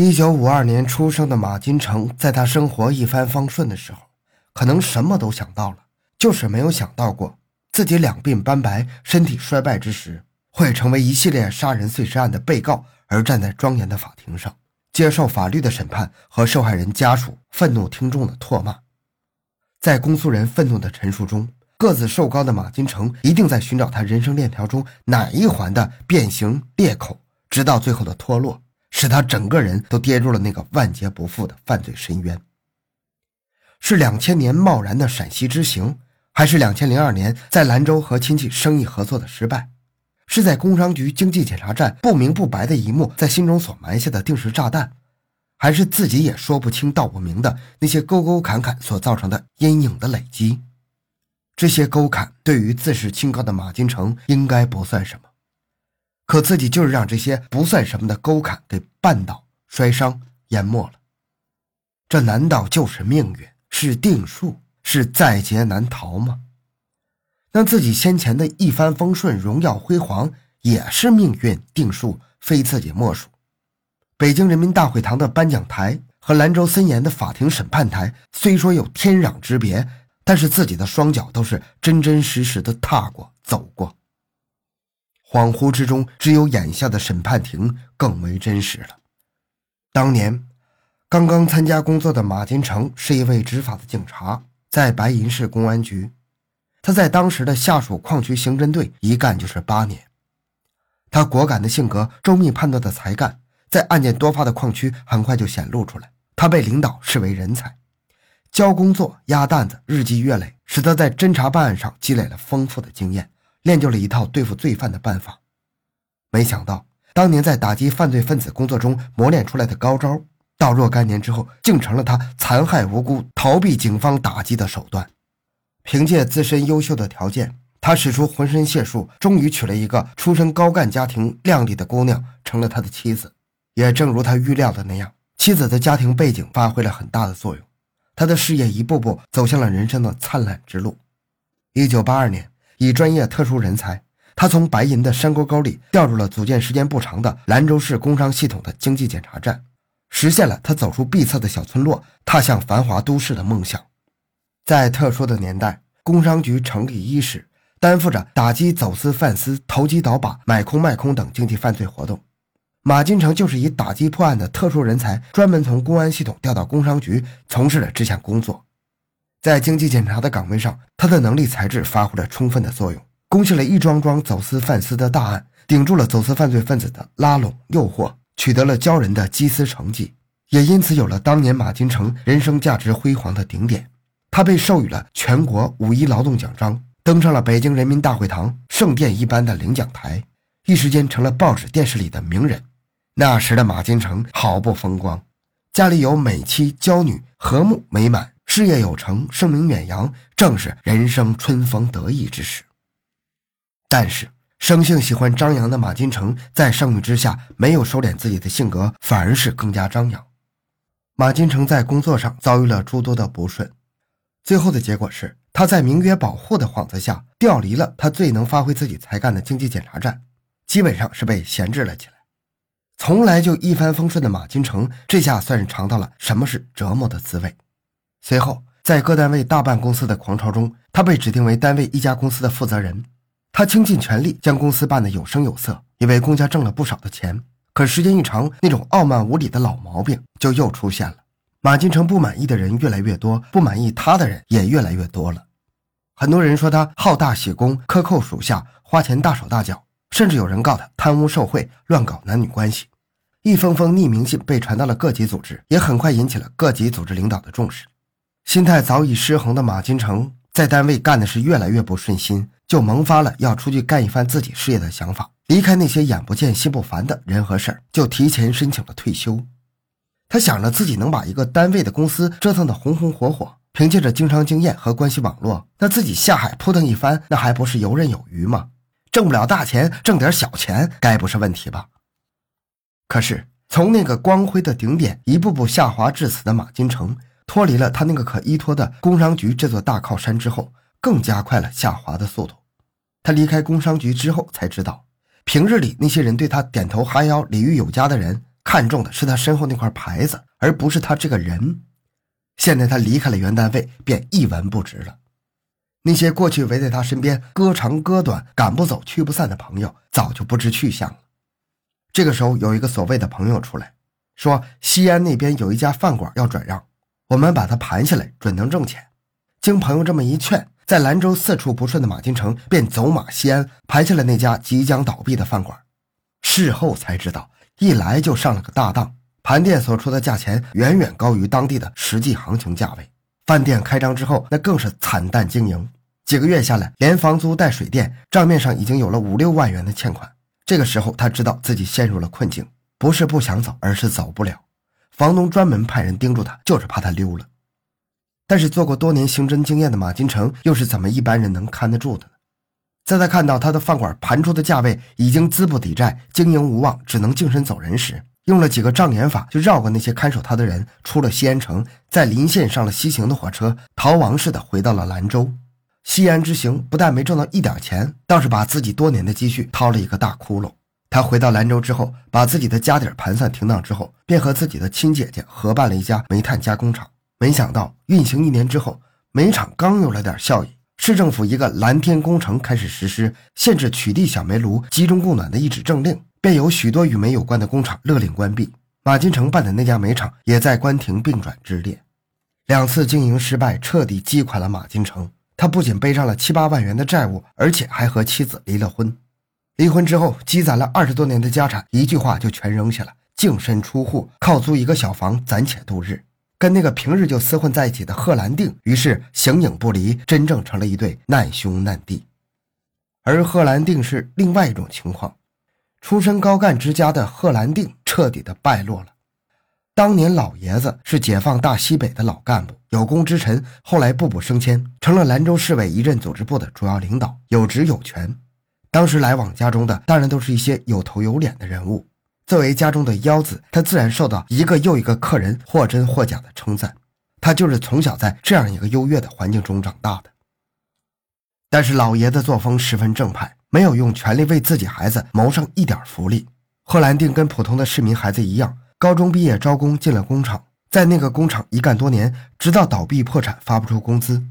一九五二年出生的马金成，在他生活一帆风顺的时候，可能什么都想到了，就是没有想到过自己两鬓斑白、身体衰败之时，会成为一系列杀人碎尸案的被告，而站在庄严的法庭上，接受法律的审判和受害人家属愤怒听众的唾骂。在公诉人愤怒的陈述中，个子瘦高的马金成一定在寻找他人生链条中哪一环的变形裂口，直到最后的脱落。使他整个人都跌入了那个万劫不复的犯罪深渊。是两千年贸然的陕西之行，还是两千零二年在兰州和亲戚生意合作的失败？是在工商局经济检查站不明不白的一幕在心中所埋下的定时炸弹，还是自己也说不清道不明的那些沟沟坎坎所造成的阴影的累积？这些沟坎对于自视清高的马金成应该不算什么。可自己就是让这些不算什么的沟坎给绊倒、摔伤、淹没了。这难道就是命运？是定数？是在劫难逃吗？那自己先前的一帆风顺、荣耀辉煌，也是命运定数，非自己莫属。北京人民大会堂的颁奖台和兰州森严的法庭审判台，虽说有天壤之别，但是自己的双脚都是真真实实的踏过、走过。恍惚之中，只有眼下的审判庭更为真实了。当年，刚刚参加工作的马金成是一位执法的警察，在白银市公安局。他在当时的下属矿区刑侦队一干就是八年。他果敢的性格、周密判断的才干，在案件多发的矿区很快就显露出来。他被领导视为人才，交工作、压担子，日积月累，使他在侦查办案上积累了丰富的经验。练就了一套对付罪犯的办法，没想到当年在打击犯罪分子工作中磨练出来的高招，到若干年之后，竟成了他残害无辜、逃避警方打击的手段。凭借自身优秀的条件，他使出浑身解数，终于娶了一个出身高干家庭、靓丽的姑娘，成了他的妻子。也正如他预料的那样，妻子的家庭背景发挥了很大的作用，他的事业一步步走向了人生的灿烂之路。一九八二年。以专业特殊人才，他从白银的山沟沟里调入了组建时间不长的兰州市工商系统的经济检查站，实现了他走出闭塞的小村落，踏向繁华都市的梦想。在特殊的年代，工商局成立伊始，担负着打击走私贩私、投机倒把、买空卖空等经济犯罪活动。马金成就是以打击破案的特殊人才，专门从公安系统调到工商局从事了这项工作。在经济检查的岗位上，他的能力才智发挥了充分的作用，攻下了一桩桩走私贩私的大案，顶住了走私犯罪分子的拉拢诱惑，取得了骄人的缉私成绩，也因此有了当年马金成人生价值辉煌的顶点。他被授予了全国五一劳动奖章，登上了北京人民大会堂圣殿一般的领奖台，一时间成了报纸电视里的名人。那时的马金成毫不风光，家里有美妻娇女，和睦美满。事业有成，声名远扬，正是人生春风得意之时。但是，生性喜欢张扬的马金成在盛誉之下，没有收敛自己的性格，反而是更加张扬。马金成在工作上遭遇了诸多的不顺，最后的结果是，他在名曰保护的幌子下，调离了他最能发挥自己才干的经济检查站，基本上是被闲置了起来。从来就一帆风顺的马金成，这下算是尝到了什么是折磨的滋味。随后，在各单位大办公司的狂潮中，他被指定为单位一家公司的负责人。他倾尽全力将公司办得有声有色，也为公家挣了不少的钱。可时间一长，那种傲慢无礼的老毛病就又出现了。马金城不满意的人越来越多，不满意他的人也越来越多了。很多人说他好大喜功，克扣属下，花钱大手大脚，甚至有人告他贪污受贿、乱搞男女关系。一封封匿名信被传到了各级组织，也很快引起了各级组织领导的重视。心态早已失衡的马金成，在单位干的是越来越不顺心，就萌发了要出去干一番自己事业的想法。离开那些眼不见心不烦的人和事儿，就提前申请了退休。他想着自己能把一个单位的公司折腾得红红火火，凭借着经商经验和关系网络，那自己下海扑腾一番，那还不是游刃有余吗？挣不了大钱，挣点小钱，该不是问题吧？可是从那个光辉的顶点一步步下滑至此的马金成。脱离了他那个可依托的工商局这座大靠山之后，更加快了下滑的速度。他离开工商局之后才知道，平日里那些人对他点头哈腰、礼遇有加的人，看中的是他身后那块牌子，而不是他这个人。现在他离开了原单位，便一文不值了。那些过去围在他身边割长割短、赶不走去不散的朋友，早就不知去向了。这个时候，有一个所谓的朋友出来，说西安那边有一家饭馆要转让，我们把它盘下来，准能挣钱。经朋友这么一劝，在兰州四处不顺的马金城便走马西安，盘下了那家即将倒闭的饭馆。事后才知道，一来就上了个大当，盘店所出的价钱远远高于当地的实际行情价位。饭店开张之后，那更是惨淡经营。几个月下来，连房租带水电，账面上已经有了五六万元的欠款。这个时候，他知道自己陷入了困境，不是不想走，而是走不了。房东专门派人盯住他，就是怕他溜了。但是做过多年刑侦经验的马金城，又是怎么一般人能看得住的呢？在他看到他的饭馆盘出的价位已经资不抵债、经营无望，只能净身走人时，用了几个障眼法，就绕过那些看守他的人，出了西安城，在临县上了西行的火车，逃亡似的回到了兰州。西安之行不但没挣到一点钱，倒是把自己多年的积蓄掏了一个大窟窿。他回到兰州之后，把自己的家底盘算停当之后，便和自己的亲姐姐合办了一家煤炭加工厂。没想到运行一年之后，煤厂刚有了点效益。市政府一个蓝天工程开始实施限制取缔小煤炉集中供暖的一纸政令，便有许多与煤有关的工厂勒令关闭。马金成办的那家煤厂也在关停并转之列。两次经营失败，彻底击垮了马金成。他不仅背上了七八万元的债务，而且还和妻子离了婚。离婚之后，积攒了二十多年的家产，一句话就全扔下了，净身出户，靠租一个小房暂且度日。跟那个平日就厮混在一起的贺兰定，于是形影不离，真正成了一对难兄难弟。而贺兰定是另外一种情况，出身高干之家的贺兰定彻底的败落了。当年老爷子是解放大西北的老干部，有功之臣，后来步步升迁，成了兰州市委一任组织部的主要领导，有职有权。当时来往家中的，当然都是一些有头有脸的人物。作为家中的幺子，他自然受到一个又一个客人或真或假的称赞。他就是从小在这样一个优越的环境中长大的。但是老爷子作风十分正派，没有用权力为自己孩子谋上一点福利。贺兰定跟普通的市民孩子一样，高中毕业招工进了工厂，在那个工厂一干多年，直到倒闭破产发不出工资。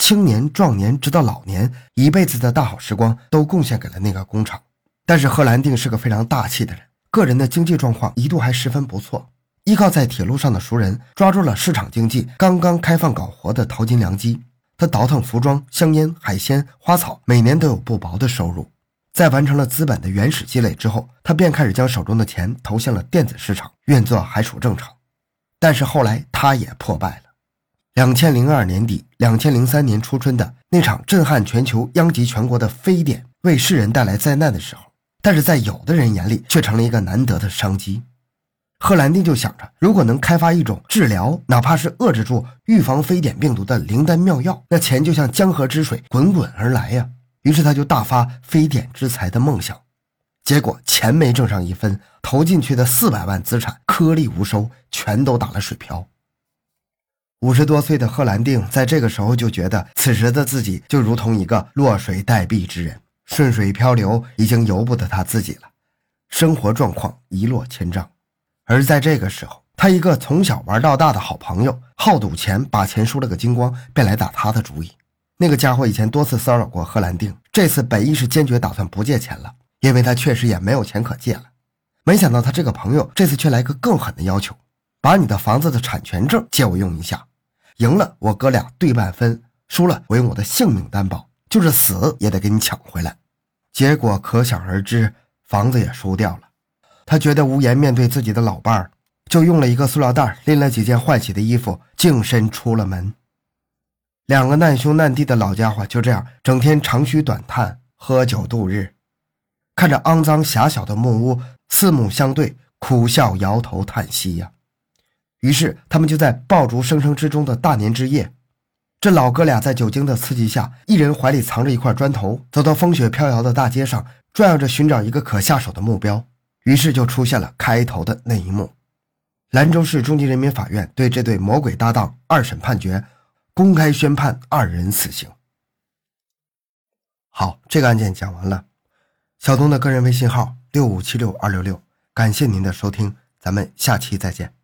青年壮年直到老年，一辈子的大好时光都贡献给了那个工厂。但是贺兰定是个非常大气的人。个人的经济状况一度还十分不错，依靠在铁路上的熟人，抓住了市场经济刚刚开放搞活的淘金良机。他倒腾服装、香烟、海鲜、花草，每年都有不薄的收入。在完成了资本的原始积累之后，他便开始将手中的钱投向了电子市场，运作还属正常。但是后来他也破败了。两千零二年底、两千零三年初春的那场震撼全球、殃及全国的非典，为世人带来灾难的时候。但是在有的人眼里，却成了一个难得的商机。贺兰丁就想着，如果能开发一种治疗，哪怕是遏制住、预防非典病毒的灵丹妙药，那钱就像江河之水滚滚而来呀。于是他就大发非典之财的梦想。结果钱没挣上一分，投进去的四百万资产颗粒无收，全都打了水漂。五十多岁的贺兰定在这个时候就觉得，此时的自己就如同一个落水待毙之人。顺水漂流已经由不得他自己了，生活状况一落千丈。而在这个时候，他一个从小玩到大的好朋友好赌钱，把钱输了个精光，便来打他的主意。那个家伙以前多次骚扰过贺兰定，这次本意是坚决打算不借钱了，因为他确实也没有钱可借了。没想到他这个朋友这次却来个更狠的要求：把你的房子的产权证借我用一下，赢了我哥俩对半分，输了我用我的性命担保。就是死也得给你抢回来，结果可想而知，房子也输掉了。他觉得无颜面对自己的老伴儿，就用了一个塑料袋拎了几件换洗的衣服，净身出了门。两个难兄难弟的老家伙就这样整天长吁短叹，喝酒度日，看着肮脏狭小的木屋，四目相对，苦笑摇头叹息呀。于是他们就在爆竹声声之中的大年之夜。这老哥俩在酒精的刺激下，一人怀里藏着一块砖头，走到风雪飘摇的大街上，转悠着寻找一个可下手的目标。于是就出现了开头的那一幕：兰州市中级人民法院对这对魔鬼搭档二审判决，公开宣判二人死刑。好，这个案件讲完了。小东的个人微信号六五七六二六六，感谢您的收听，咱们下期再见。